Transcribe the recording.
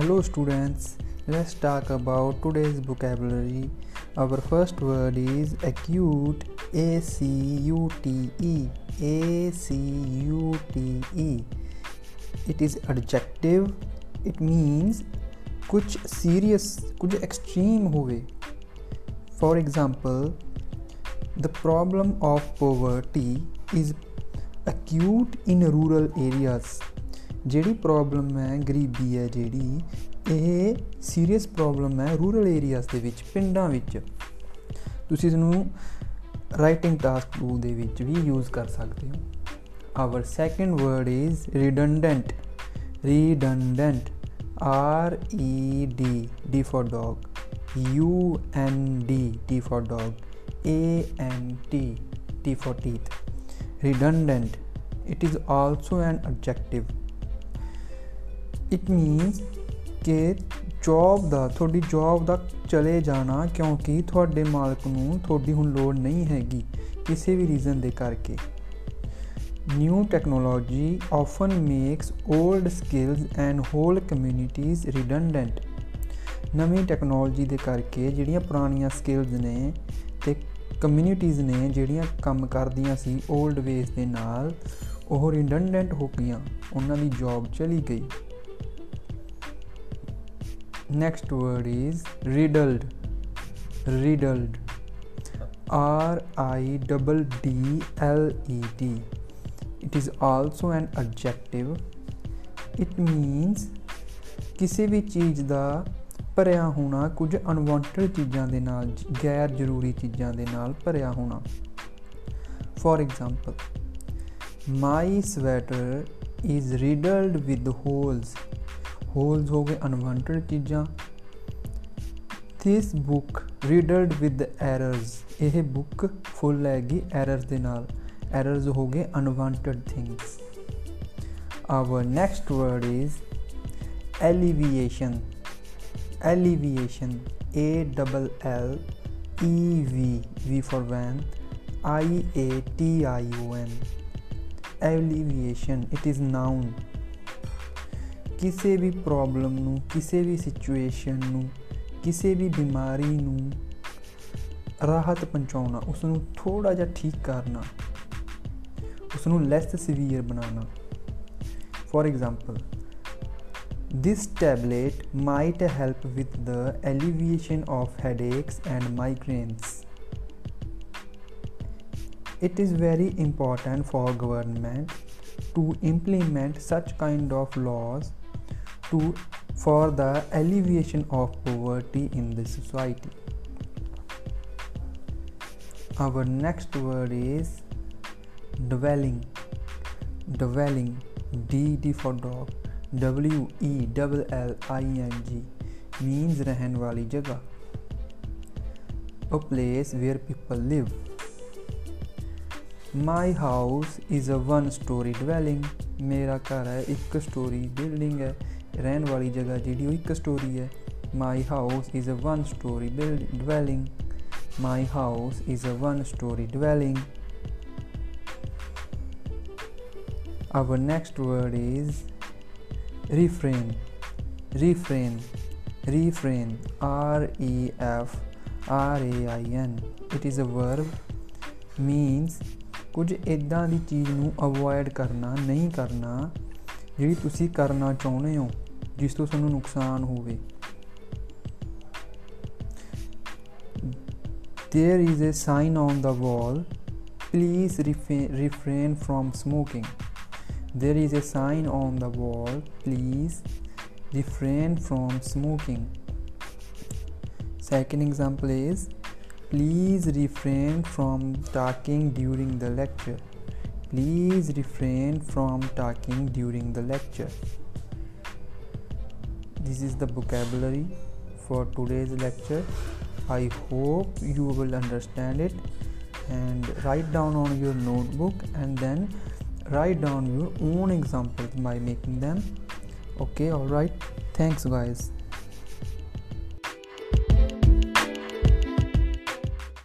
Hello students, let's talk about today's vocabulary. Our first word is acute, A C U T E, A C U T E. It is adjective. It means kuch serious, kuch extreme hove. For example, the problem of poverty is acute in rural areas. ਜਿਹੜੀ problem ਹੈ ਗਰੀਬੀ ਹੈ ਜਿਹੜੀ ਇਹ serious problem ਹੈ rural areas ਦੇ ਵਿੱਚ ਪਿੰਡਾਂ ਵਿੱਚ ਤੁਸੀਂ ਇਸ ਨੂੰ ਰਾਈਟਿੰਗ ਟਾਸਕ ਨੂੰ ਦੇ ਵਿੱਚ ਵੀ ਯੂਜ਼ ਕਰ ਸਕਦੇ ਹੋ our second word is redundant redundant R E D D for dog U N D D for dog A N T T for teeth redundant it is also an adjective it means ਕਿ job ਦਾ ਤੁਹਾਡੀ job ਦਾ ਚਲੇ ਜਾਣਾ ਕਿਉਂਕਿ ਤੁਹਾਡੇ ਮਾਲਕ ਨੂੰ ਤੁਹਾਡੀ ਹੁਣ ਲੋੜ ਨਹੀਂ ਹੈਗੀ ਕਿਸੇ ਵੀ ਰੀਜ਼ਨ ਦੇ ਕਰਕੇ new technology often makes old skills and whole communities redundant ਨਵੀਂ ਟੈਕਨੋਲੋਜੀ ਦੇ ਕਰਕੇ ਜਿਹੜੀਆਂ ਪੁਰਾਣੀਆਂ ਸਕਿਲਸ ਨੇ ਤੇ ਕਮਿਊਨਿਟੀਜ਼ ਨੇ ਜਿਹੜੀਆਂ ਕੰਮ ਕਰਦੀਆਂ ਸੀ 올ਡ ਵੇਸ ਦੇ ਨਾਲ ਉਹ ਰਿਡੰਡੈਂਟ ਹੋ ਗਈਆਂ ਉਹਨਾਂ ਦੀ ਜੌਬ ਚਲੀ ਗਈ next word is riddled riddled r i double d l e d it is also an adjective it means ਕਿਸੇ ਵੀ ਚੀਜ਼ ਦਾ ਭਰਿਆ ਹੋਣਾ ਕੁਝ ਅਨਵਾਂਟਡ ਚੀਜ਼ਾਂ ਦੇ ਨਾਲ ਗੈਰ ਜ਼ਰੂਰੀ ਚੀਜ਼ਾਂ ਦੇ ਨਾਲ ਭਰਿਆ ਹੋਣਾ for example my sweater is riddled with holes holes ਹੋ ਗਏ ਅਨਵਾਂਟਡ ਚੀਜ਼ਾਂ this book riddled with errors ਇਹ ਬੁੱਕ ਫੁੱਲ ਹੈਗੀ ਐਰਰਸ ਦੇ ਨਾਲ ਐਰਰਸ ਹੋ ਗਏ unwanted things our next word is alleviation alleviation A double L E V V for van I A T I O N alleviation it is noun ਕਿਸੇ ਵੀ problem ਨੂੰ ਕਿਸੇ ਵੀ situation ਨੂੰ ਕਿਸੇ ਵੀ ਬਿਮਾਰੀ ਨੂੰ ਰਾਹਤ ਪਹੁੰਚਾਉਣਾ ਉਸ ਨੂੰ ਥੋੜਾ ਜਿਹਾ ਠੀਕ ਕਰਨਾ ਉਸ ਨੂੰ ਲੈਸ ਸਿਵੀਅਰ ਬਣਾਉਣਾ for example This tablet might help with the alleviation of headaches and migraines. It is very important for government to implement such kind of laws to for the alleviation of poverty in the society. Our next word is dwelling. Dwelling. D D for dog. W E L L I N G means रहन wali जगह. A place where people live. My house is a one-story dwelling. ਮੇਰਾ ਘਰ ਹੈ ਇੱਕ story building ਹੈ ਰਹਿਣ ਵਾਲੀ ਜਗ੍ਹਾ ਜਿਹੜੀ ਉਹ ਇੱਕ ਸਟੋਰੀ ਹੈ my house is a one story building dwelling my house is a one story dwelling our next word is refrain refrain refrain R E F R A I N it is a verb means ਕੁਝ ਇਦਾਂ ਦੀ ਚੀਜ਼ ਨੂੰ avoid ਕਰਨਾ ਨਹੀਂ ਕਰਨਾ ਜਿਹੜੀ ਤੁਸੀਂ ਕਰਨਾ ਚਾਹੁੰਦੇ ਹੋ ਜਿਸ ਤੋਂ ਤੁਹਾਨੂੰ ਨੁਕਸਾਨ ਹੋਵੇ There is a sign on the wall. Please refrain from smoking. There is a sign on the wall. Please refrain from smoking. Second example is Please refrain from talking during the lecture. Please refrain from talking during the lecture. This is the vocabulary for today's lecture. I hope you will understand it and write down on your notebook and then write down your own examples by making them okay all right thanks guys